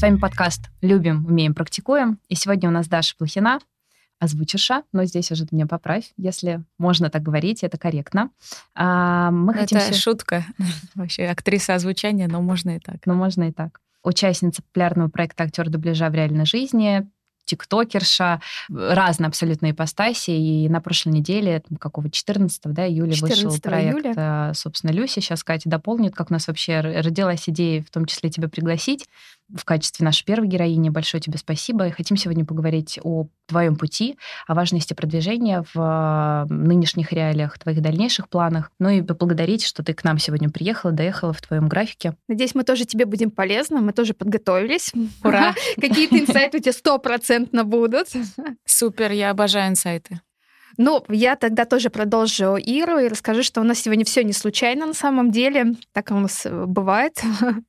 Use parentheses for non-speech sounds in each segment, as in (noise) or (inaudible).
С вами подкаст «Любим, умеем, практикуем». И сегодня у нас Даша Плохина, озвучерша, но здесь уже меня поправь, если можно так говорить, это корректно. А, мы это хотим... шутка. (laughs) Вообще актриса озвучания, но можно и так. Но можно и так. Участница популярного проекта «Актер дубляжа в реальной жизни», тиктокерша, разные абсолютно ипостаси. И на прошлой неделе, какого 14 да, июля 14 вышел проект, июля. собственно, Люси. Сейчас Катя дополнит, как у нас вообще родилась идея в том числе тебя пригласить в качестве нашей первой героини. Большое тебе спасибо. И хотим сегодня поговорить о твоем пути, о важности продвижения в нынешних реалиях, твоих дальнейших планах. Ну и поблагодарить, что ты к нам сегодня приехала, доехала в твоем графике. Надеюсь, мы тоже тебе будем полезны. Мы тоже подготовились. Ура! (laughs) Какие-то инсайты у тебя стопроцентно будут. Супер, я обожаю инсайты. Ну, я тогда тоже продолжу Иру и расскажу, что у нас сегодня все не случайно на самом деле. Так у нас бывает. (laughs)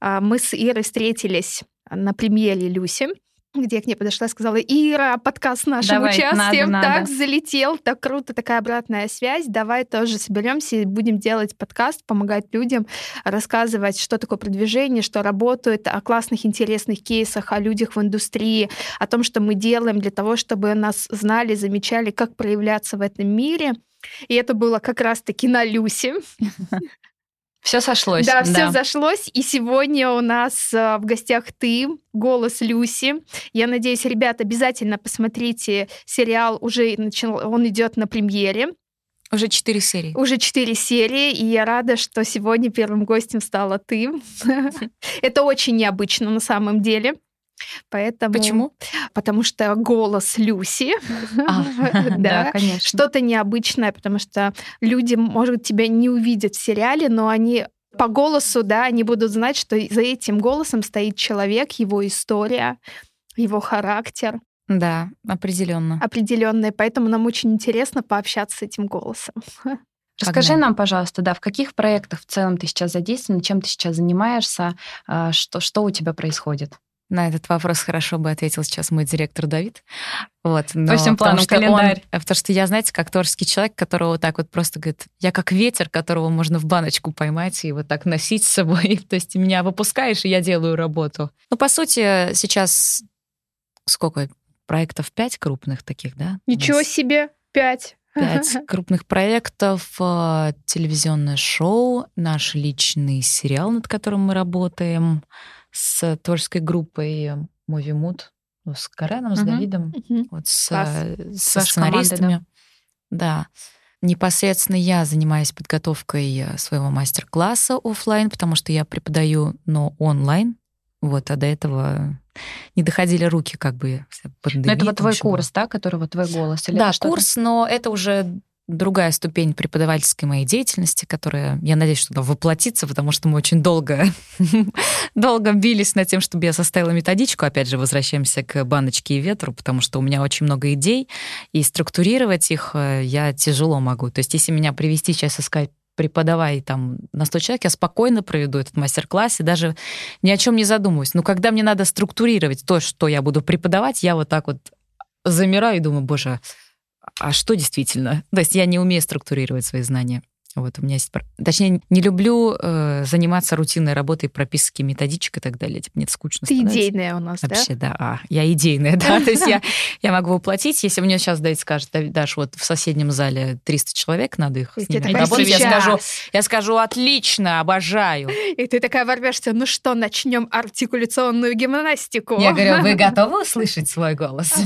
А, мы с Ирой встретились на премьере Люси где я к ней подошла и сказала, Ира, подкаст с нашим давай, участием надо, так надо. залетел, так круто, такая обратная связь, давай тоже соберемся и будем делать подкаст, помогать людям, рассказывать, что такое продвижение, что работает, о классных, интересных кейсах, о людях в индустрии, о том, что мы делаем для того, чтобы нас знали, замечали, как проявляться в этом мире. И это было как раз-таки на Люсе. (laughs) Все сошлось. Да, все да. зашлось. И сегодня у нас э, в гостях ты, голос Люси. Я надеюсь, ребят, обязательно посмотрите сериал. Уже начал, он идет на премьере. Уже четыре серии. Уже четыре серии, и я рада, что сегодня первым гостем стала ты. (laughs) Это очень необычно на самом деле. Поэтому, Почему? Потому что голос Люси, (laughs) а, (laughs) да, конечно. что-то необычное, потому что люди, может, тебя не увидят в сериале, но они по голосу, да, они будут знать, что за этим голосом стоит человек, его история, его характер. Да, определенно. Определенные, поэтому нам очень интересно пообщаться с этим голосом. (laughs) Расскажи Погнали. нам, пожалуйста, да, в каких проектах в целом ты сейчас задействован, чем ты сейчас занимаешься, а, что, что у тебя происходит? На этот вопрос хорошо бы ответил сейчас мой директор Давид. Вот, но По всем планам календарь. Он, потому что я, знаете, как творческий человек, которого вот так вот просто говорит, я как ветер, которого можно в баночку поймать и вот так носить с собой. (laughs) То есть меня выпускаешь, и я делаю работу. Ну, по сути, сейчас сколько проектов? Пять крупных таких, да? Ничего себе, пять. Пять (laughs) крупных проектов, а, телевизионное шоу, наш личный сериал, над которым мы работаем, с творческой группой Movie Mood, ну, с Кареном, с. Давидом, вот с, э, со сценаристами. Команды, да. да. Непосредственно я занимаюсь подготовкой э, своего мастер-класса офлайн, потому что я преподаю, но онлайн. Вот, а до этого не доходили руки, как бы. Пандемии, но это вот твой курс, да, который вот твой голос? Или да, курс, но это уже другая ступень преподавательской моей деятельности, которая, я надеюсь, что она воплотится, потому что мы очень долго, (laughs) долго бились над тем, чтобы я составила методичку. Опять же, возвращаемся к баночке и ветру, потому что у меня очень много идей, и структурировать их э, я тяжело могу. То есть если меня привести сейчас и сказать, преподавай там на 100 человек, я спокойно проведу этот мастер-класс и даже ни о чем не задумываюсь. Но когда мне надо структурировать то, что я буду преподавать, я вот так вот замираю и думаю, боже, а что действительно? То есть я не умею структурировать свои знания. Вот у меня есть... Точнее, не люблю э, заниматься рутинной работой, прописки методичек и так далее. Типа, мне это скучно Ты становится. идейная у нас, Вообще, да? да. А, я идейная, (laughs) да. То есть я, я могу воплотить, если мне сейчас Давид скажет, Даш, вот в соседнем зале 300 человек, надо их с ними работать, я скажу, я скажу, отлично, обожаю. И ты такая ворвешься, ну что, начнем артикуляционную гимнастику. Я говорю, вы (laughs) готовы услышать свой голос? (laughs)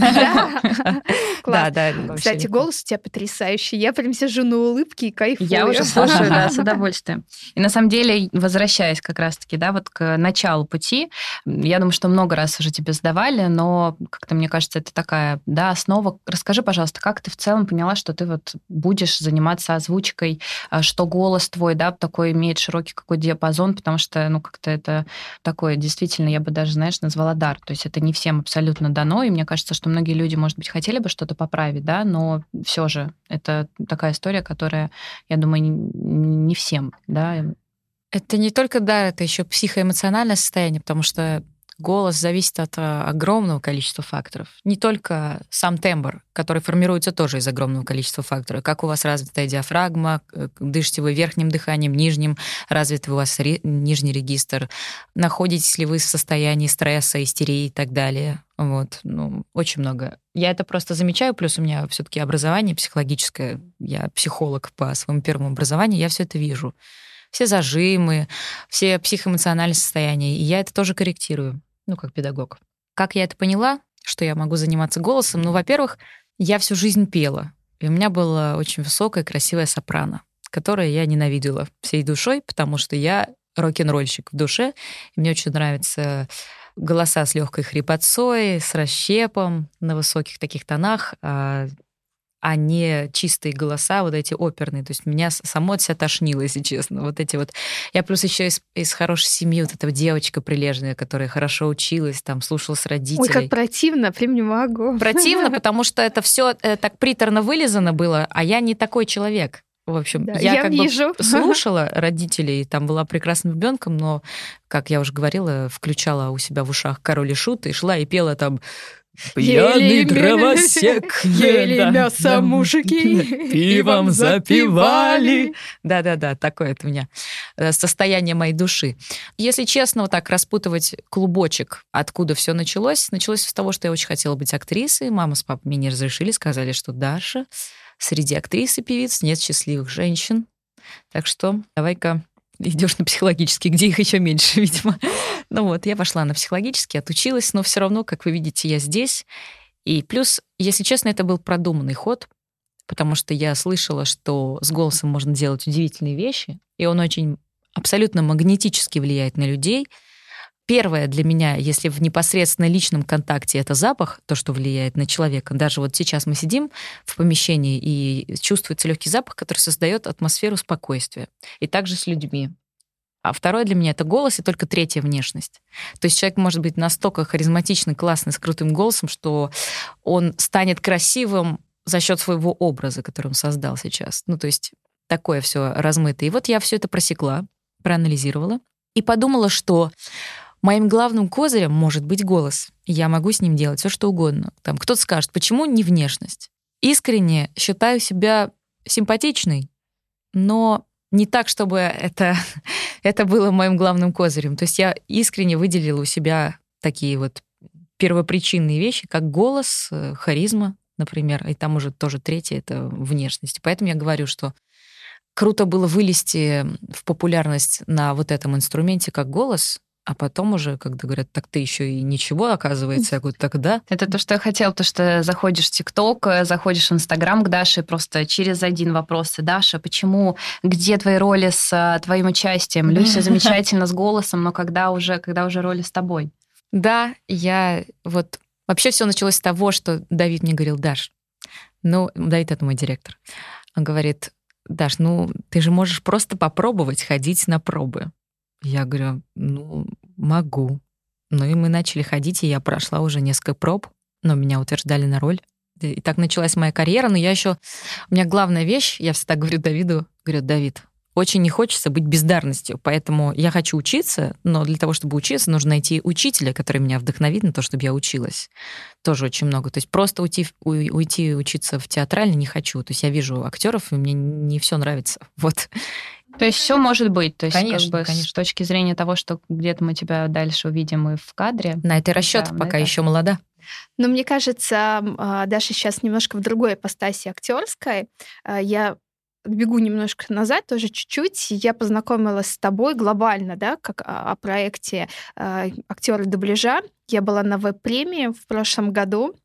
Да, да. Кстати, голос у тебя потрясающий. Я прям сижу на улыбке и кайфую. Я уже слушаю, да, с удовольствием. И на самом деле, возвращаясь как раз-таки, да, вот к началу пути, я думаю, что много раз уже тебе сдавали, но как-то, мне кажется, это такая, да, основа. Расскажи, пожалуйста, как ты в целом поняла, что ты вот будешь заниматься озвучкой, а, что голос твой, да, такой имеет широкий какой диапазон, потому что, ну, как-то это такое, действительно, я бы даже, знаешь, назвала дар. То есть это не всем абсолютно дано, и мне кажется, что многие люди, может быть, хотели бы что-то поправить, да, но все же это такая история, которая, я думаю, не всем, да. Это не только да, это еще психоэмоциональное состояние, потому что Голос зависит от э, огромного количества факторов. Не только сам тембр, который формируется тоже из огромного количества факторов. Как у вас развитая диафрагма, дышите вы верхним дыханием, нижним, развит у вас ре- нижний регистр, находитесь ли вы в состоянии стресса, истерии и так далее. Вот, ну, очень много. Я это просто замечаю, плюс у меня все таки образование психологическое, я психолог по своему первому образованию, я все это вижу все зажимы, все психоэмоциональные состояния. И я это тоже корректирую, ну, как педагог. Как я это поняла, что я могу заниматься голосом? Ну, во-первых, я всю жизнь пела. И у меня была очень высокая, красивая сопрано, которое я ненавидела всей душой, потому что я рок-н-ролльщик в душе. И мне очень нравятся голоса с легкой хрипотцой, с расщепом на высоких таких тонах. А а не чистые голоса, вот эти оперные. То есть меня само от себя тошнило, если честно. Вот эти вот. Я плюс еще из, из хорошей семьи, вот эта девочка прилежная, которая хорошо училась, там, слушалась родителей. Ой, как противно, прям не могу. Противно, (laughs) потому что это все э, так приторно вылизано было, а я не такой человек. В общем, да, я, я как вижу. бы (laughs) слушала родителей, там была прекрасным ребенком, но, как я уже говорила, включала у себя в ушах король и шут и шла и пела там Пьяный дровосек. (laughs) Ели мясо мужики. Пивом запивали. Да-да-да, такое это у меня э, состояние моей души. Если честно, вот так распутывать клубочек, откуда все началось, началось с того, что я очень хотела быть актрисой. Мама с папой мне не разрешили, сказали, что Даша, среди актрис и певиц нет счастливых женщин. Так что давай-ка идешь на психологический, где их еще меньше, (laughs) видимо. Ну вот, я пошла на психологический, отучилась, но все равно, как вы видите, я здесь. И плюс, если честно, это был продуманный ход, потому что я слышала, что с голосом можно делать удивительные вещи, и он очень абсолютно магнетически влияет на людей. Первое для меня, если в непосредственно личном контакте, это запах, то, что влияет на человека. Даже вот сейчас мы сидим в помещении, и чувствуется легкий запах, который создает атмосферу спокойствия. И также с людьми. А второе для меня — это голос, и только третья — внешность. То есть человек может быть настолько харизматичный, классный, с крутым голосом, что он станет красивым за счет своего образа, который он создал сейчас. Ну, то есть такое все размытое. И вот я все это просекла, проанализировала и подумала, что моим главным козырем может быть голос. Я могу с ним делать все, что угодно. Там кто-то скажет, почему не внешность? Искренне считаю себя симпатичной, но не так, чтобы это, (laughs) это было моим главным козырем. То есть я искренне выделила у себя такие вот первопричинные вещи, как голос, э, харизма, например, и там уже тоже третье — это внешность. Поэтому я говорю, что круто было вылезти в популярность на вот этом инструменте как голос, а потом уже, когда говорят, так ты еще и ничего, оказывается, я говорю, так да. Это то, что я хотела, то, что заходишь в ТикТок, заходишь в Инстаграм к Даше, просто через один вопрос. Даша, почему, где твои роли с а, твоим участием? Люся (laughs) замечательно с голосом, но когда уже, когда уже роли с тобой? Да, я вот... Вообще все началось с того, что Давид мне говорил, Даш, ну, Давид — это мой директор. Он говорит, Даш, ну, ты же можешь просто попробовать ходить на пробы. Я говорю, ну, могу. Ну и мы начали ходить, и я прошла уже несколько проб, но меня утверждали на роль. И так началась моя карьера, но я еще... У меня главная вещь, я всегда говорю Давиду, говорю, Давид, очень не хочется быть бездарностью, поэтому я хочу учиться, но для того, чтобы учиться, нужно найти учителя, который меня вдохновит на то, чтобы я училась. Тоже очень много. То есть просто уйти, уйти учиться в театральный не хочу. То есть я вижу актеров, и мне не все нравится. (laughs) Вот. То есть все может быть. То есть конечно, как бы конечно. с точки зрения того, что где-то мы тебя дальше увидим и в кадре. На это расчет, да, пока это... еще молода. Но мне кажется, а, Даша сейчас немножко в другой ипостаси актерской. А, я бегу немножко назад, тоже чуть-чуть. Я познакомилась с тобой глобально, да, как о, о проекте э, актеры дубляжа. Я была на веб-премии в прошлом году.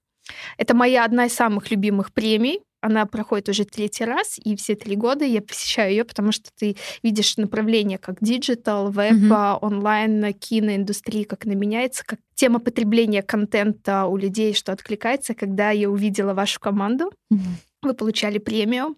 Это моя одна из самых любимых премий. Она проходит уже третий раз, и все три года я посещаю ее, потому что ты видишь направление как digital, веб, mm-hmm. онлайн, киноиндустрии, как она меняется, как тема потребления контента у людей, что откликается, когда я увидела вашу команду. Mm-hmm вы получали премию.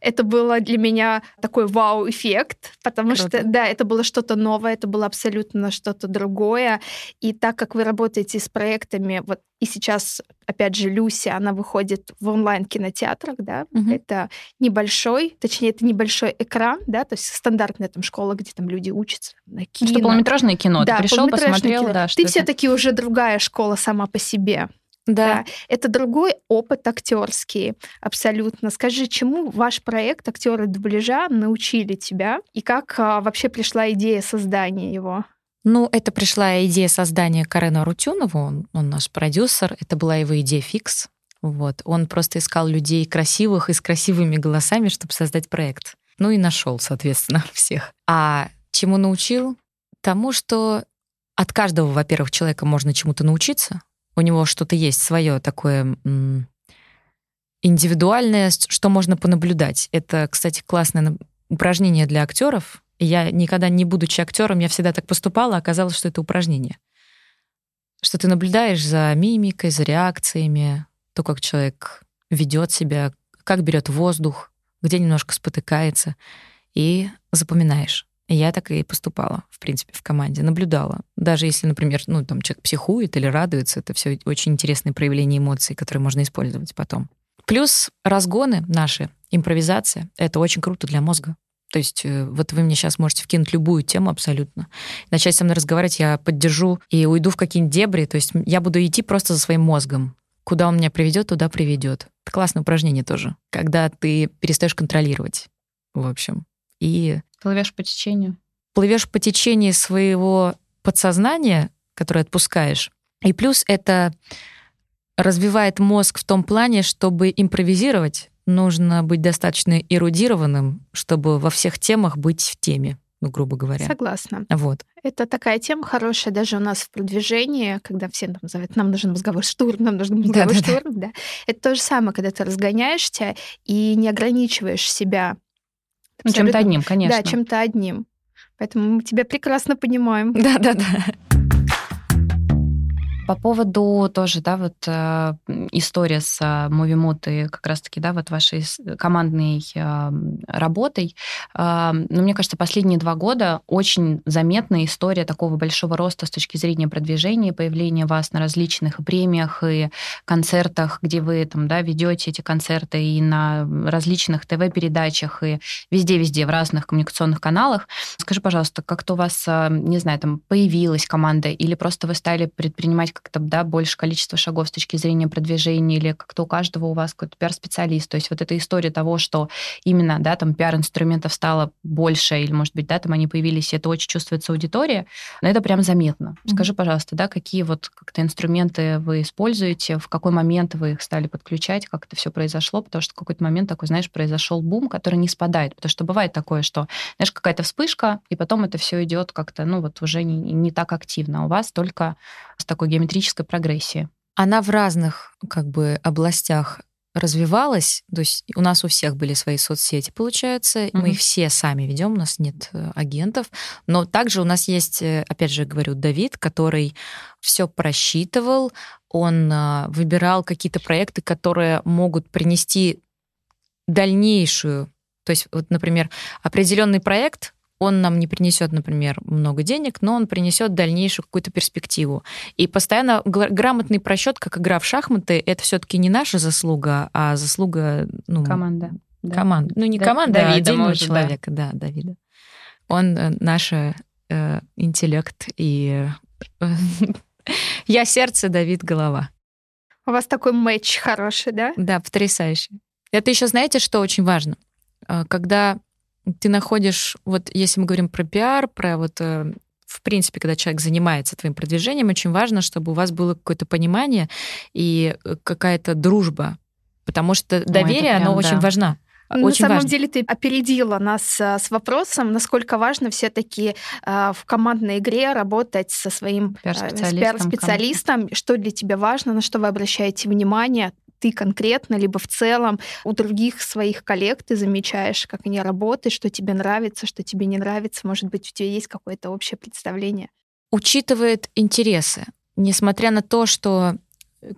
Это было для меня такой вау-эффект, потому Круто. что, да, это было что-то новое, это было абсолютно что-то другое. И так как вы работаете с проектами, вот и сейчас, опять же, Люси, она выходит в онлайн-кинотеатрах, да, угу. это небольшой, точнее, это небольшой экран, да, то есть стандартная там школа, где там люди учатся на кино. Что полнометражное кино, да, ты пришел, посмотрел, кино. да, Ты все-таки уже другая школа сама по себе. Да. да. Это другой опыт актерский, абсолютно. Скажи, чему ваш проект актеры дубляжа научили тебя и как а, вообще пришла идея создания его? Ну, это пришла идея создания Карена Рутюнова, он, он наш продюсер, это была его идея фикс. Вот. Он просто искал людей красивых и с красивыми голосами, чтобы создать проект. Ну и нашел, соответственно, (laughs) всех. А чему научил? Тому, что от каждого, во-первых, человека можно чему-то научиться, у него что-то есть свое такое индивидуальное, что можно понаблюдать. Это, кстати, классное упражнение для актеров. Я никогда не будучи актером, я всегда так поступала, оказалось, что это упражнение. Что ты наблюдаешь за мимикой, за реакциями, то, как человек ведет себя, как берет воздух, где немножко спотыкается, и запоминаешь. Я так и поступала, в принципе, в команде, наблюдала. Даже если, например, ну, там человек психует или радуется, это все очень интересные проявления эмоций, которые можно использовать потом. Плюс разгоны наши, импровизация, это очень круто для мозга. То есть э, вот вы мне сейчас можете вкинуть любую тему абсолютно. Начать со мной разговаривать, я поддержу и уйду в какие-нибудь дебри. То есть я буду идти просто за своим мозгом. Куда он меня приведет, туда приведет. Это классное упражнение тоже, когда ты перестаешь контролировать, в общем. И Плывешь по течению. Плывешь по течению своего подсознания, которое отпускаешь. И плюс это развивает мозг в том плане, чтобы импровизировать, нужно быть достаточно эрудированным, чтобы во всех темах быть в теме, ну, грубо говоря. Согласна. Вот. Это такая тема хорошая даже у нас в продвижении, когда все там называют, нам нужен мозговой штурм, нам нужен мозговой да, штурм. Да, да. Да. Это то же самое, когда ты разгоняешься и не ограничиваешь себя ну, чем-то одним, конечно. Да, чем-то одним. Поэтому мы тебя прекрасно понимаем. Да-да-да. По поводу тоже, да, вот э, история с э, Movie и как раз-таки, да, вот вашей командной э, работой. Э, ну, мне кажется, последние два года очень заметная история такого большого роста с точки зрения продвижения, появления вас на различных премиях и концертах, где вы там, да, ведете эти концерты и на различных ТВ-передачах и везде-везде в разных коммуникационных каналах. Скажи, пожалуйста, как-то у вас, э, не знаю, там появилась команда или просто вы стали предпринимать делать как-то да, больше количество шагов с точки зрения продвижения, или как-то у каждого у вас какой-то пиар-специалист. То есть вот эта история того, что именно да, там пиар-инструментов стало больше, или, может быть, да, там они появились, и это очень чувствуется аудитория, но это прям заметно. Скажи, пожалуйста, да, какие вот как-то инструменты вы используете, в какой момент вы их стали подключать, как это все произошло, потому что в какой-то момент такой, знаешь, произошел бум, который не спадает, потому что бывает такое, что, знаешь, какая-то вспышка, и потом это все идет как-то, ну вот уже не, не так активно. А у вас только с такой геометрической прогрессией. Она в разных как бы областях развивалась, то есть у нас у всех были свои соцсети, получается, mm-hmm. мы их все сами ведем, у нас нет э, агентов, но также у нас есть, э, опять же говорю, Давид, который все просчитывал, он э, выбирал какие-то проекты, которые могут принести дальнейшую, то есть вот, например, определенный проект он нам не принесет, например, много денег, но он принесет дальнейшую какую-то перспективу. И постоянно грамотный просчет, как игра в шахматы, это все-таки не наша заслуга, а заслуга ну, команда. Да. Команда. Ну, не да, команда, Давида, а отдельного может, человека, да. да, Давида. Он э, наш э, интеллект и э, (laughs) я сердце, Давид голова. У вас такой матч хороший, да? Да, потрясающий. Это еще знаете, что очень важно? Э, когда ты находишь, вот если мы говорим про пиар, про вот э, в принципе, когда человек занимается твоим продвижением, очень важно, чтобы у вас было какое-то понимание и э, какая-то дружба, потому что доверие, прям, оно да. очень важно. На очень самом важно. деле ты опередила нас э, с вопросом, насколько важно все-таки в командной игре работать со своим пиар-специалистом, пиар что для тебя важно, на что вы обращаете внимание, ты конкретно, либо в целом у других своих коллег ты замечаешь, как они работают, что тебе нравится, что тебе не нравится. Может быть, у тебя есть какое-то общее представление? Учитывает интересы. Несмотря на то, что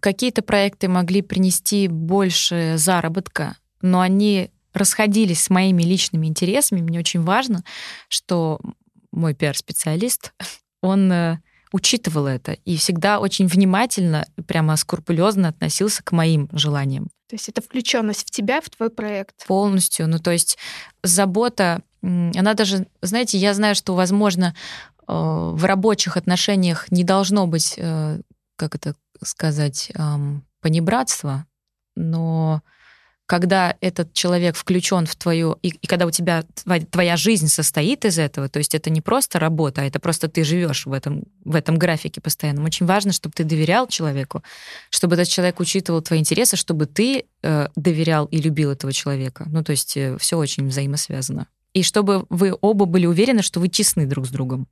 какие-то проекты могли принести больше заработка, но они расходились с моими личными интересами. Мне очень важно, что мой пиар-специалист, (laughs) он э, учитывал это и всегда очень внимательно, прямо скрупулезно относился к моим желаниям. То есть это включенность в тебя, в твой проект? Полностью. Ну, то есть забота, она даже, знаете, я знаю, что, возможно, э, в рабочих отношениях не должно быть, э, как это сказать, понебратства, но когда этот человек включен в твою, и, и когда у тебя твоя жизнь состоит из этого, то есть это не просто работа, а это просто ты живешь в этом, в этом графике постоянно. Очень важно, чтобы ты доверял человеку, чтобы этот человек учитывал твои интересы, чтобы ты э, доверял и любил этого человека. Ну, то есть э, все очень взаимосвязано и чтобы вы оба были уверены, что вы честны друг с другом.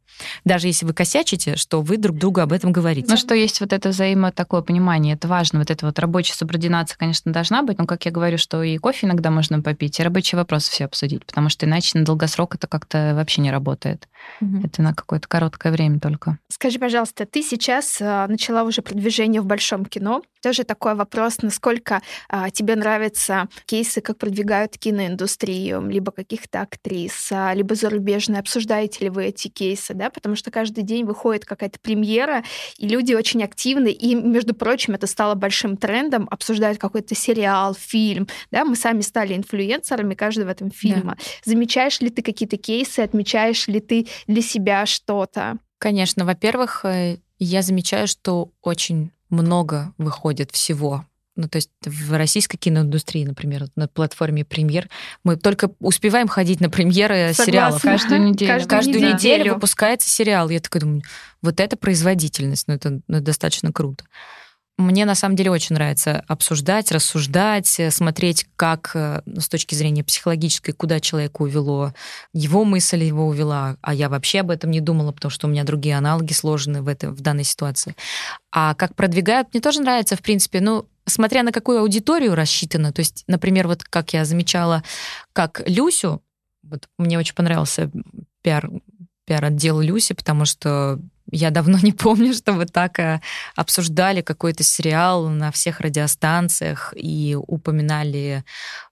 Даже если вы косячите, что вы друг другу об этом говорите. Ну, что есть вот это взаимо такое понимание, это важно. Вот эта вот рабочая субординация, конечно, должна быть, но, как я говорю, что и кофе иногда можно попить, и рабочие вопросы все обсудить, потому что иначе на долгосрок это как-то вообще не работает. Угу. Это на какое-то короткое время только. Скажи, пожалуйста, ты сейчас а, начала уже продвижение в большом кино. Тоже такой вопрос, насколько а, тебе нравятся кейсы, как продвигают киноиндустрию, либо каких-то актрис, актрис, либо зарубежные, обсуждаете ли вы эти кейсы, да, потому что каждый день выходит какая-то премьера, и люди очень активны, и, между прочим, это стало большим трендом, обсуждают какой-то сериал, фильм, да, мы сами стали инфлюенсерами каждого в этом фильма. Да. Замечаешь ли ты какие-то кейсы, отмечаешь ли ты для себя что-то? Конечно, во-первых, э, я замечаю, что очень много выходит всего ну, то есть в российской киноиндустрии, например, на платформе «Премьер», мы только успеваем ходить на премьеры Согласна. сериалов. Каждую неделю. Каждую, Каждую неделю. неделю выпускается сериал. Я такая думаю, вот это производительность, ну, это ну, достаточно круто. Мне на самом деле очень нравится обсуждать, рассуждать, э, смотреть, как э, ну, с точки зрения психологической, куда человека увело, его мысль его увела, а я вообще об этом не думала, потому что у меня другие аналоги сложены в, этой, в данной ситуации. А как продвигают, мне тоже нравится, в принципе, ну, смотря на какую аудиторию рассчитано. То есть, например, вот как я замечала, как Люсю, вот мне очень понравился пиар, пиар-отдел Люси, потому что я давно не помню, (laughs) чтобы так э, обсуждали какой-то сериал на всех радиостанциях и упоминали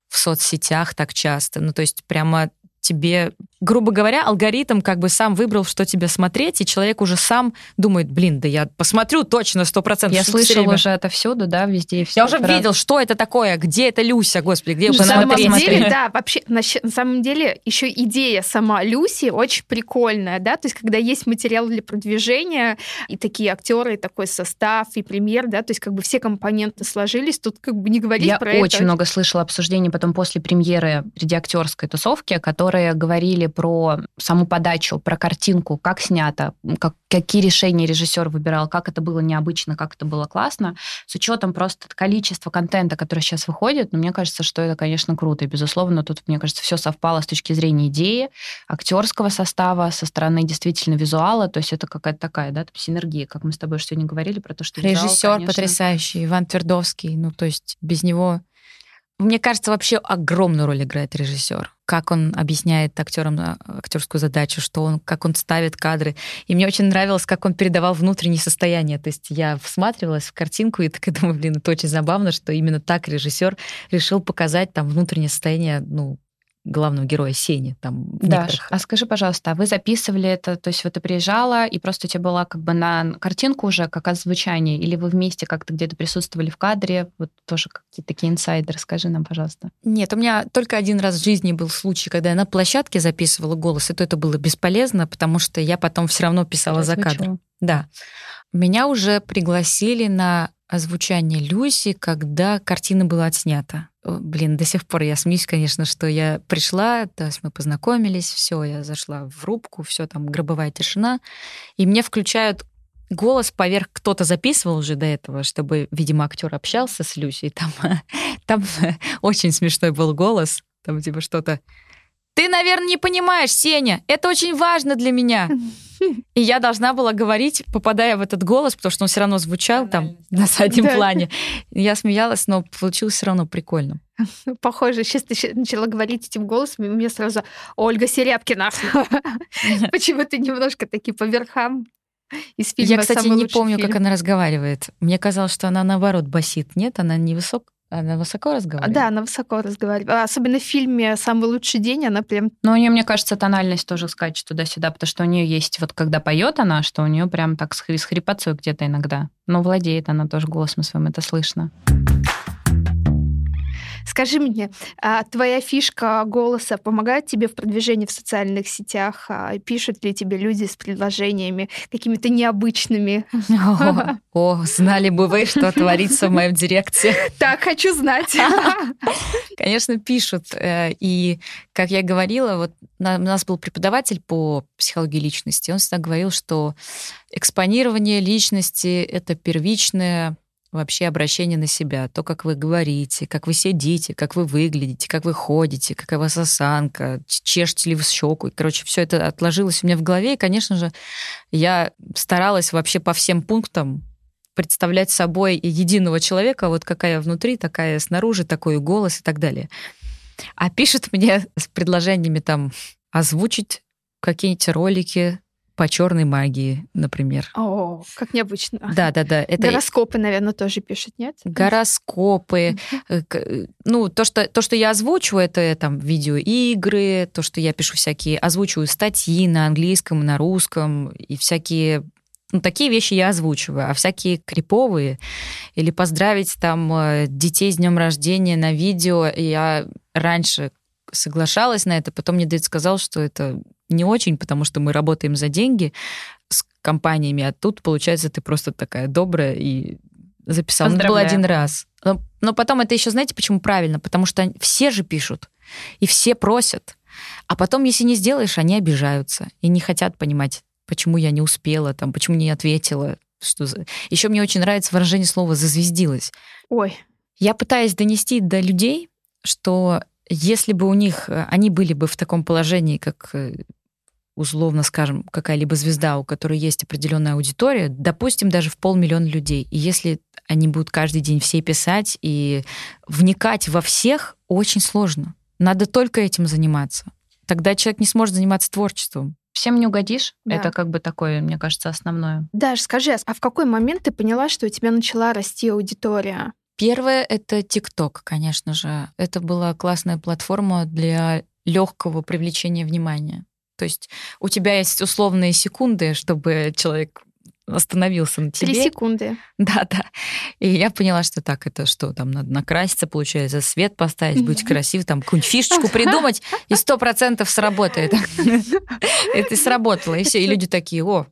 в соцсетях так часто. Ну, то есть прямо тебе, грубо говоря, алгоритм как бы сам выбрал, что тебе смотреть, и человек уже сам думает, блин, да я посмотрю точно сто процентов. Я слышал время... уже отовсюду, да, везде. Все я уже раз... видел, что это такое, где это Люся, господи, где на самом деле, да, вообще, на, на самом деле еще идея сама Люси очень прикольная, да, то есть когда есть материал для продвижения, и такие актеры, и такой состав, и премьер, да, то есть как бы все компоненты сложились, тут как бы не говорить я про это. Я очень много слышала обсуждений потом после премьеры предиактерской тусовки, которая которые говорили про саму подачу, про картинку, как снято, как, какие решения режиссер выбирал, как это было необычно, как это было классно, с учетом просто количества контента, который сейчас выходит, ну, мне кажется, что это, конечно, круто. И, безусловно, тут, мне кажется, все совпало с точки зрения идеи, актерского состава, со стороны действительно визуала, то есть это какая-то такая, да, синергия, как мы с тобой сегодня говорили про то, что Режиссер конечно... потрясающий, Иван Твердовский, ну, то есть без него мне кажется, вообще огромную роль играет режиссер. Как он объясняет актерам э, актерскую задачу, что он, как он ставит кадры. И мне очень нравилось, как он передавал внутреннее состояние. То есть я всматривалась в картинку и так (laughs) думаю, блин, это очень забавно, что именно так режиссер решил показать там внутреннее состояние, ну, главного героя Сени. Там, да. А скажи, пожалуйста, а вы записывали это, то есть вот ты приезжала, и просто у тебя была как бы на картинку уже как озвучание, или вы вместе как-то где-то присутствовали в кадре? Вот тоже какие-то такие инсайды, расскажи нам, пожалуйста. Нет, у меня только один раз в жизни был случай, когда я на площадке записывала голос, и то это было бесполезно, потому что я потом все равно писала за кадром. Да. Меня уже пригласили на озвучание Люси, когда картина была отснята. Блин, до сих пор я смеюсь, конечно, что я пришла, то есть мы познакомились, все, я зашла в рубку, все там гробовая тишина, и мне включают голос поверх кто-то записывал уже до этого, чтобы, видимо, актер общался с Люсей. Там, (laughs) там (laughs) очень смешной был голос, там типа что-то ты, наверное, не понимаешь, Сеня, это очень важно для меня. (laughs) (laughs) И я должна была говорить, попадая в этот голос, потому что он все равно звучал там на заднем плане. Я смеялась, но получилось все равно прикольно. Похоже, сейчас ты начала говорить этим голосом, и мне сразу Ольга Серябкина. (laughs) Почему-то немножко такие по верхам из фильма Я, кстати, не помню, фильм. как она разговаривает. Мне казалось, что она наоборот басит. Нет, она не высок, Она высоко разговаривает? Да, она высоко разговаривает. Особенно в фильме «Самый лучший день» она прям... Но у нее, мне кажется, тональность тоже скачет туда-сюда, потому что у нее есть, вот когда поет она, что у нее прям так с хрипотцой где-то иногда. Но владеет она тоже голосом своим, это слышно. Скажи мне, а твоя фишка голоса помогает тебе в продвижении в социальных сетях? А пишут ли тебе люди с предложениями какими-то необычными? О, о, знали бы вы, что творится в моем директе. Так, хочу знать. Конечно, пишут. Э, и, как я говорила, вот у нас был преподаватель по психологии личности. Он всегда говорил, что экспонирование личности — это первичное вообще обращение на себя, то, как вы говорите, как вы сидите, как вы выглядите, как вы ходите, какая у вас осанка, чешете ли вы щеку. Короче, все это отложилось у меня в голове, и, конечно же, я старалась вообще по всем пунктам представлять собой единого человека, вот какая внутри, такая снаружи, такой голос и так далее. А пишет мне с предложениями там озвучить какие-нибудь ролики по черной магии, например. О, как необычно. Да, да, да. Это... Гороскопы, наверное, тоже пишут, нет? Гороскопы. Э, ну, то что, то, что я озвучиваю, это там видеоигры, то, что я пишу всякие, озвучиваю статьи на английском, на русском, и всякие ну, такие вещи я озвучиваю, а всякие криповые или поздравить там э, детей с днем рождения на видео, я раньше соглашалась на это, потом мне Дэвид сказал, что это не очень, потому что мы работаем за деньги с компаниями, а тут, получается, ты просто такая добрая и записал. Ну, это был один раз. Но, но потом это еще, знаете, почему правильно? Потому что все же пишут, и все просят. А потом, если не сделаешь, они обижаются и не хотят понимать, почему я не успела, там, почему не ответила. Что за... Еще мне очень нравится выражение слова «зазвездилась». Ой. Я пытаюсь донести до людей, что если бы у них, э, они были бы в таком положении, как э, условно скажем, какая-либо звезда, у которой есть определенная аудитория, допустим, даже в полмиллиона людей, и если они будут каждый день все писать и вникать во всех, очень сложно. Надо только этим заниматься. Тогда человек не сможет заниматься творчеством. Всем не угодишь. Да. Это как бы такое, мне кажется, основное. Даш, скажи, а в какой момент ты поняла, что у тебя начала расти аудитория? Первое — это ТикТок, конечно же. Это была классная платформа для легкого привлечения внимания. То есть у тебя есть условные секунды, чтобы человек остановился на тебе. Три секунды. Да, да. И я поняла, что так, это что, там надо накраситься, получается, свет поставить, быть красивым, там какую-нибудь фишечку придумать, и сто процентов сработает. (laughs) Это сработало, и все. И люди такие, о,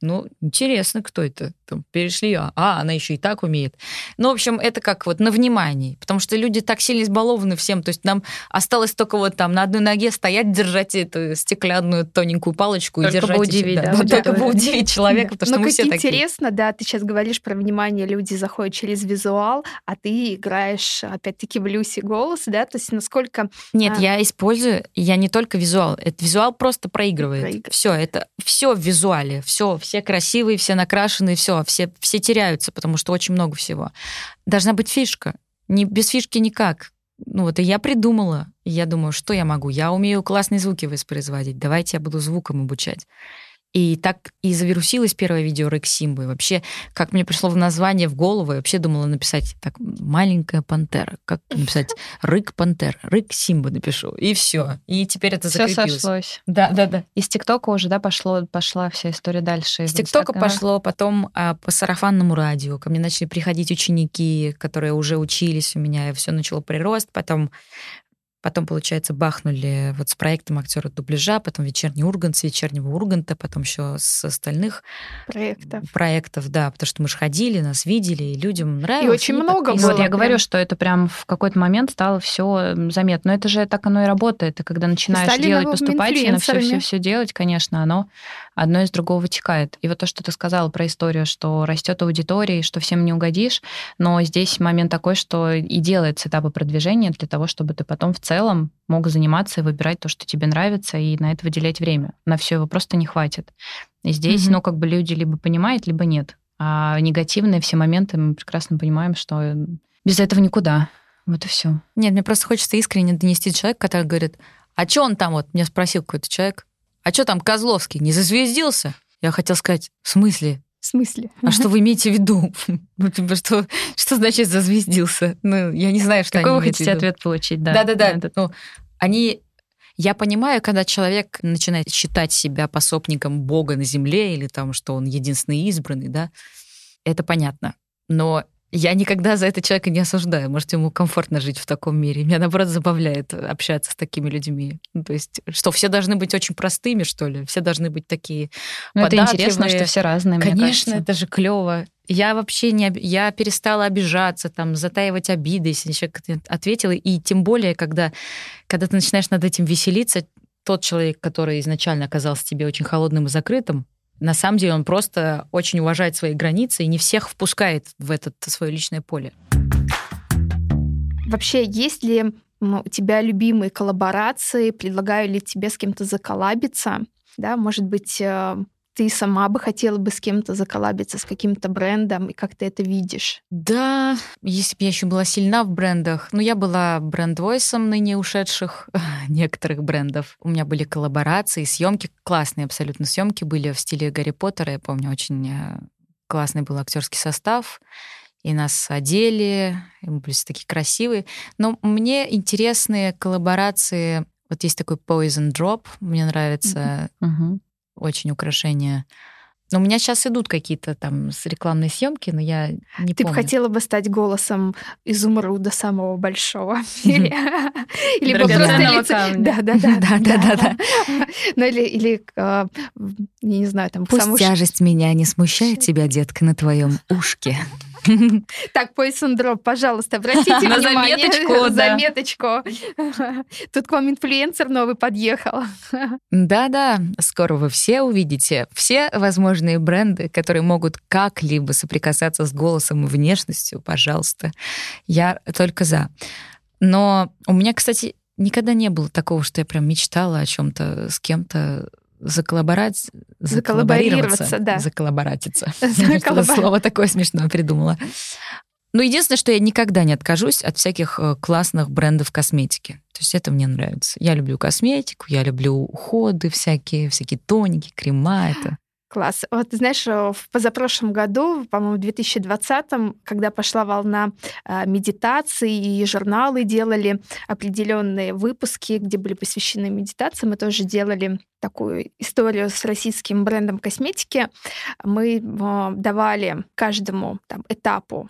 ну, интересно, кто это? Там перешли, а, а, она еще и так умеет. Ну, в общем, это как вот на внимании, потому что люди так сильно избалованы всем, то есть нам осталось только вот там на одной ноге стоять, держать эту стеклянную тоненькую палочку только и держать... Бы удивить, да, да, только бы удивить человека, потому что Но мы все такие. интересно, да, ты сейчас говоришь про внимание, люди заходят через визуал, а ты играешь, опять-таки, в Люси голос, да, то есть насколько... Нет, а... я использую, я не только визуал, это визуал просто проигрывает. Проигрывает. Все, это все в визуале, все, все красивые, все накрашенные, все, все, все теряются, потому что очень много всего. Должна быть фишка. Не, без фишки никак. Ну вот и я придумала. И я думаю, что я могу? Я умею классные звуки воспроизводить. Давайте я буду звуком обучать. И так и завирусилось первое видео Рык Симбы. Вообще, как мне пришло в название в голову, я вообще думала написать так «Маленькая пантера». Как написать (laughs) «Рык пантера», «Рык Симба» напишу. И все. И теперь это все закрепилось. сошлось. Да, да, да. Из ТикТока уже, да, пошло, пошла вся история дальше. Из ТикТока пошло, потом а, по сарафанному радио. Ко мне начали приходить ученики, которые уже учились у меня, и все начало прирост. Потом Потом, получается, бахнули вот с проектом актера дубляжа, потом вечерний Ургант с вечернего Урганта, потом еще с остальных проектов. Проектов, да, потому что мы же ходили, нас видели, и людям нравилось. И очень много было. Вот я говорю, что это прям в какой-то момент стало все заметно. Но это же так оно и работает. И когда начинаешь Стали делать поступательно, все, все, все делать, конечно, оно одно из другого вытекает. И вот то, что ты сказала про историю, что растет аудитория, что всем не угодишь, но здесь момент такой, что и делается этапы продвижения для того, чтобы ты потом в целом мог заниматься и выбирать то, что тебе нравится, и на это выделять время. На все его просто не хватит. И здесь, mm-hmm. ну, как бы люди либо понимают, либо нет. А негативные все моменты мы прекрасно понимаем, что без этого никуда. Вот и все. Нет, мне просто хочется искренне донести человека, который говорит, а что он там вот, меня спросил какой-то человек, а что там Козловский, не зазвездился? Я хотел сказать, в смысле? смысле? А что вы имеете в виду? (laughs) Ну, типа, что, что значит зазвездился? Ну, я не знаю, что Какой они вы хотите ответ получить, да? Да-да-да. Ну, они... Я понимаю, когда человек начинает считать себя пособником Бога на земле или там, что он единственный избранный, да, это понятно. Но я никогда за это человека не осуждаю. Может, ему комфортно жить в таком мире. Меня, наоборот, забавляет общаться с такими людьми. Ну, то есть, что все должны быть очень простыми, что ли? Все должны быть такие Ну, это интересно, что все разные, Конечно, это же клево. Я вообще не... Я перестала обижаться, там, затаивать обиды, если человек ответил. И тем более, когда, когда ты начинаешь над этим веселиться, тот человек, который изначально оказался тебе очень холодным и закрытым, на самом деле он просто очень уважает свои границы и не всех впускает в это свое личное поле. Вообще, есть ли у тебя любимые коллаборации? Предлагаю ли тебе с кем-то заколлабиться? Да, может быть, э, ты сама бы хотела бы с кем-то заколлабиться, с каким-то брендом, и как ты это видишь? Да, если бы я еще была сильна в брендах. Ну, я была бренд-войсом ныне ушедших (laughs) некоторых брендов. У меня были коллаборации, съемки, классные абсолютно съемки были в стиле Гарри Поттера. Я помню, очень э, классный был актерский состав. И нас одели, и мы были такие красивые. Но мне интересные коллаборации. Вот есть такой Poison Drop, мне нравится Мгм. Очень украшение. Но у меня сейчас идут какие-то там с рекламные съемки, но я не Ты бы хотела бы стать голосом изумруда самого большого? Или бы просто Драгоценного лице- камня. Да, да, да. (laughs) Да-да-да-да. Ну или, а, я не знаю, там Пусть тяжесть меня не смущает тебя, детка, на твоем ушке. (laughs) Так, Drop, пожалуйста, обратите На внимание. заметочку. (laughs) Заметочку. Тут к вам инфлюенсер новый подъехал. Да-да, скоро вы все увидите все возможные бренды, которые могут как-либо соприкасаться с голосом и внешностью, пожалуйста. Я только за. Но у меня, кстати, никогда не было такого, что я прям мечтала о чем-то с кем-то заколлаборать, Заколлаборироваться, да. Заколлаборатиться. (laughs) Слово такое смешное придумала. Ну, единственное, что я никогда не откажусь от всяких э, классных брендов косметики. То есть это мне нравится. Я люблю косметику, я люблю уходы всякие, всякие тоники, крема. Это Класс. Вот, знаешь, э, в позапрошлом году, по-моему, в 2020, когда пошла волна э, медитации, и журналы делали определенные выпуски, где были посвящены медитации, мы тоже делали такую историю с российским брендом косметики. Мы э, давали каждому там, этапу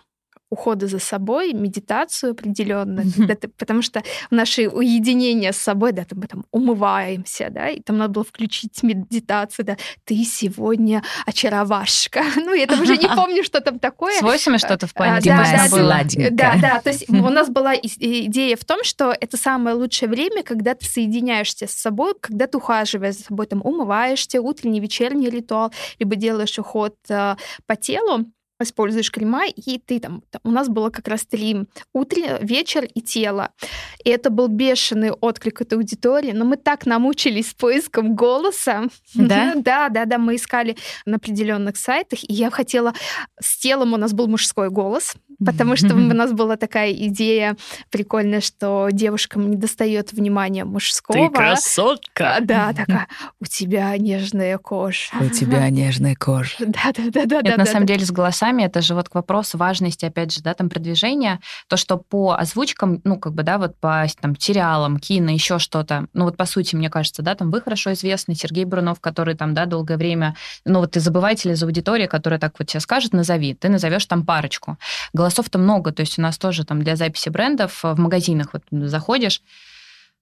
ухода за собой, медитацию определенно, когда ты- потому что в наше уединение с собой, да, мы там умываемся, да, и там надо было включить медитацию, да, ты сегодня очаровашка. (laughs) Ну, я там уже не (laughs) помню, что там такое. С войсами что-то в А, да, Дима дизайна да, было? сладенькая. Да, да, то есть (laughs) у нас была идея в том, что это самое лучшее время, когда ты соединяешься с собой, когда ты ухаживаешь за собой, там умываешься, утренний, вечерний ритуал, либо делаешь уход э, по телу, используешь крема, и ты там, там- у нас было как раз три утро, вечер и тело. И это был бешеный отклик этой аудитории, но мы так намучились с поиском голоса. Да? (laughs) Да, да, да, мы искали на определенных сайтах, и я хотела с телом у нас был мужской голос, потому что у нас была такая идея прикольная, что девушкам не достает внимания мужского. Ты красотка. А, Да, такая, у тебя нежная кожа. у тебя нежная кожа. (laughs) Да, да, да, да. Это на самом деле с голосами, это же вот к вопросу важности, опять же, да, там продвижения, то, что по озвучкам, ну, как бы, да, вот по там сериалам, кино, еще что-то, ну, вот по сути, мне кажется, да, там вы хорошо известны, Сергей Брунов, который там, да, долгое время, ну, вот ты забыватель из аудитории, которая так вот тебе скажет, назови, ты назовешь там парочку. Голосов-то много, то есть у нас тоже там для записи брендов в магазинах вот заходишь,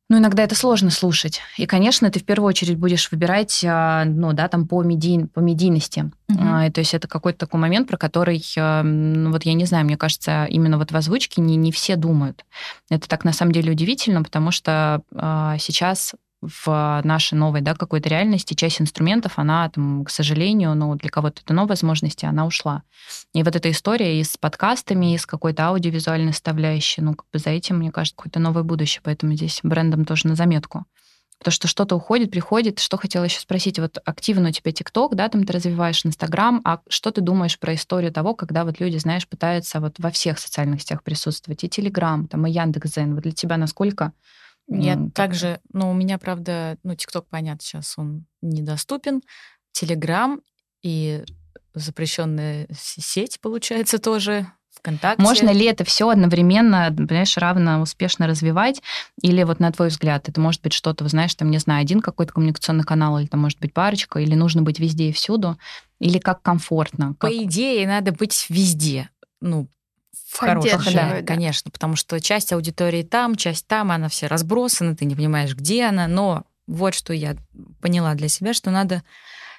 ну, иногда это сложно слушать. И, конечно, ты в первую очередь будешь выбирать, а, ну, да, там по, медий, по медийности. И то есть это какой-то такой момент, про который, а, ну, вот я не знаю, мне кажется, именно вот в озвучке не, не все думают. Это так на самом деле удивительно, потому что сейчас в нашей новой, да, какой-то реальности часть инструментов, она, там, к сожалению, ну, для кого-то это новая возможность, она ушла. И вот эта история и с подкастами, и с какой-то аудиовизуальной составляющей, ну, как бы за этим, мне кажется, какое-то новое будущее, поэтому здесь брендом тоже на заметку. Потому что что-то уходит, приходит. Что хотела еще спросить, вот активно у тебя ТикТок, да, там ты развиваешь Инстаграм, а что ты думаешь про историю того, когда вот люди, знаешь, пытаются вот во всех социальных сетях присутствовать, и Телеграм, там, и Яндекс.Зен, вот для тебя насколько Я м, также, ну, у меня, правда, ну, ТикТок, понятно, сейчас он недоступен. Телеграм и запрещенная сеть, получается, тоже. ВКонтакте. Можно ли это все одновременно, понимаешь, равно успешно развивать? Или вот на твой взгляд, это может быть что-то, вы знаешь, там, не знаю, один какой-то коммуникационный канал, или там может быть парочка, или нужно быть везде и всюду? Или как комфортно? Как... По идее, надо быть везде. Ну, в хороших, да, да, конечно, потому что часть аудитории там, часть там, она все разбросана, ты не понимаешь, где она, но вот что я поняла для себя, что надо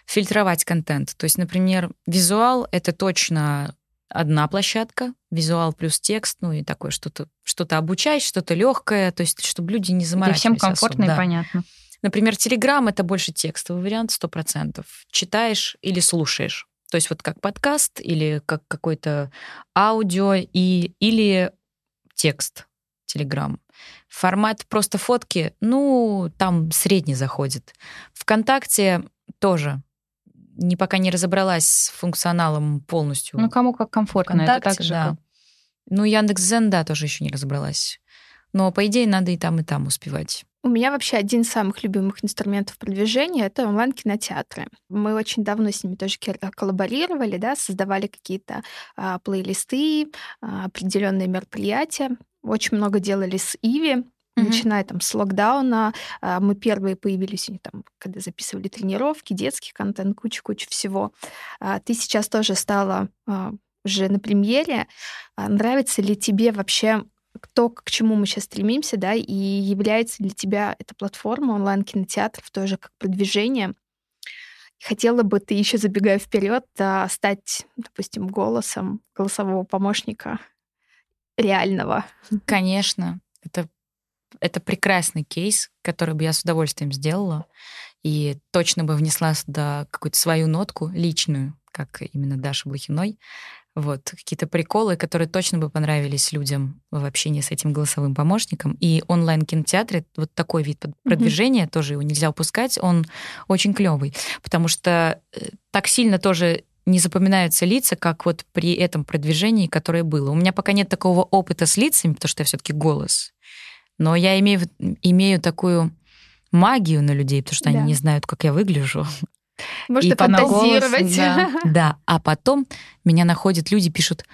фильтровать контент. То есть, например, визуал — это точно одна площадка, визуал плюс текст, ну и такое что-то что-то обучать, что-то легкое, то есть чтобы люди не заморачивались. И всем комфортно особо, и да. понятно. Например, Телеграм — это больше текстовый вариант, сто процентов. Читаешь или слушаешь. То есть вот как подкаст или как какой-то аудио и, или текст Телеграм. Формат просто фотки, ну, там средний заходит. ВКонтакте тоже не пока не разобралась с функционалом полностью. Ну, кому как комфортно. Вконтакте, это так же, да. как... Ну, Яндекс.Зен, да, тоже еще не разобралась. Но, по идее, надо и там, и там успевать. У меня вообще один из самых любимых инструментов продвижения — это онлайн-кинотеатры. Мы очень давно с ними тоже коллаборировали, да, создавали какие-то а, плейлисты, а, определенные мероприятия. Очень много делали с Иви, Mm-hmm. Начиная там с локдауна, а, мы первые появились у них там, когда записывали тренировки, детский контент, куча-куча всего. А, ты сейчас тоже стала а, уже на премьере. Нравится ли тебе вообще то, к чему мы сейчас стремимся, да, и является для тебя эта платформа онлайн-кинотеатров тоже как продвижение? Хотела бы ты еще забегая вперед стать, допустим, голосом голосового помощника реального? Конечно, это это прекрасный кейс, который бы я с удовольствием сделала и точно бы внесла сюда какую-то свою нотку личную, как именно Даша Блохиной. Вот, какие-то приколы, которые точно бы понравились людям в общении с этим голосовым помощником. И онлайн-кинотеатры, вот такой вид продвижения, mm-hmm. тоже его нельзя упускать, он очень клевый, потому что э, так сильно тоже не запоминаются лица, как вот при этом продвижении, которое было. У меня пока нет такого опыта с лицами, потому что я все-таки голос. Но я имею, имею такую магию на людей, потому что да. они не знают, как я выгляжу. Можно фантазировать. Да. (laughs) да, а потом меня находят люди, пишут,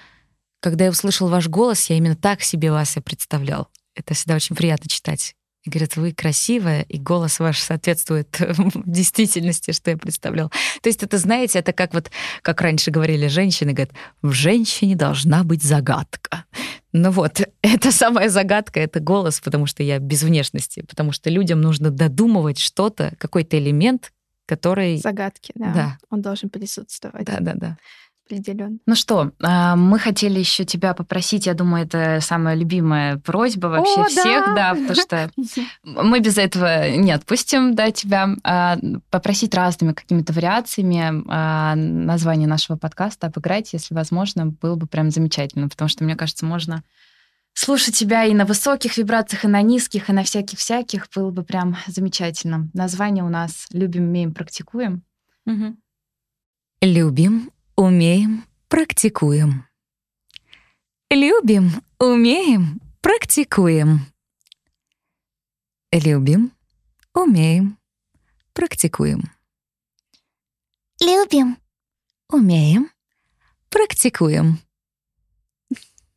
когда я услышал ваш голос, я именно так себе вас и представлял. Это всегда очень приятно читать. И говорят, вы красивая, и голос ваш соответствует (laughs) действительности, что я представлял. То есть это, знаете, это как вот, как раньше говорили женщины, говорят, в женщине должна быть загадка. Ну вот, (laughs) это самая загадка, это голос, потому что я без внешности, потому что людям нужно додумывать что-то, какой-то элемент, который... Загадки, да. да. Он должен присутствовать. Да, да, да определенно. Ну что, а, мы хотели еще тебя попросить, я думаю, это самая любимая просьба вообще О, всех, да. да, потому что (laughs) мы без этого не отпустим, да, тебя, а, попросить разными какими-то вариациями а, название нашего подкаста обыграть, если возможно, было бы прям замечательно, потому что, мне кажется, можно слушать тебя и на высоких вибрациях, и на низких, и на всяких-всяких, было бы прям замечательно. Название у нас «Любим, умеем, практикуем». Угу. Любим, Умеем, практикуем. Любим, умеем, практикуем. Любим, умеем, практикуем. Любим, умеем, практикуем.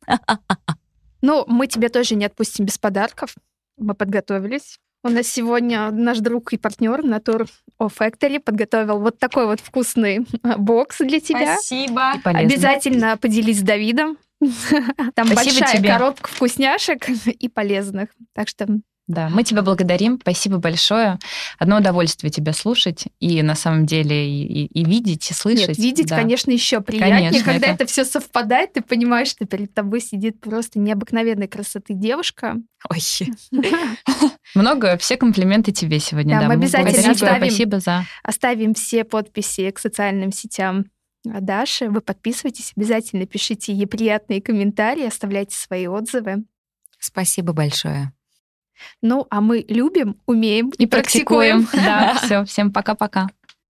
(laughs) Ну, мы тебя тоже не отпустим без подарков. Мы подготовились. У нас сегодня наш друг и партнер Натур О Factory подготовил вот такой вот вкусный бокс для тебя. Спасибо. Обязательно поделись с Давидом. (laughs) Там Спасибо большая тебе. коробка вкусняшек (laughs) и полезных. Так что да, мы тебя благодарим. Спасибо большое. Одно удовольствие тебя слушать и на самом деле и, и, и видеть, и слышать. Нет, видеть, да. конечно, еще приятнее, конечно, когда это... это все совпадает, ты понимаешь, что перед тобой сидит просто необыкновенной красоты девушка. Ой. (laughs) Много, все комплименты тебе сегодня. Да, да мы обязательно оставим, спасибо за... оставим все подписи к социальным сетям Даши. Вы подписывайтесь, обязательно пишите ей приятные комментарии, оставляйте свои отзывы. Спасибо большое. Ну, а мы любим, умеем и, и практикуем. практикуем. (laughs) Да, все, всем пока-пока.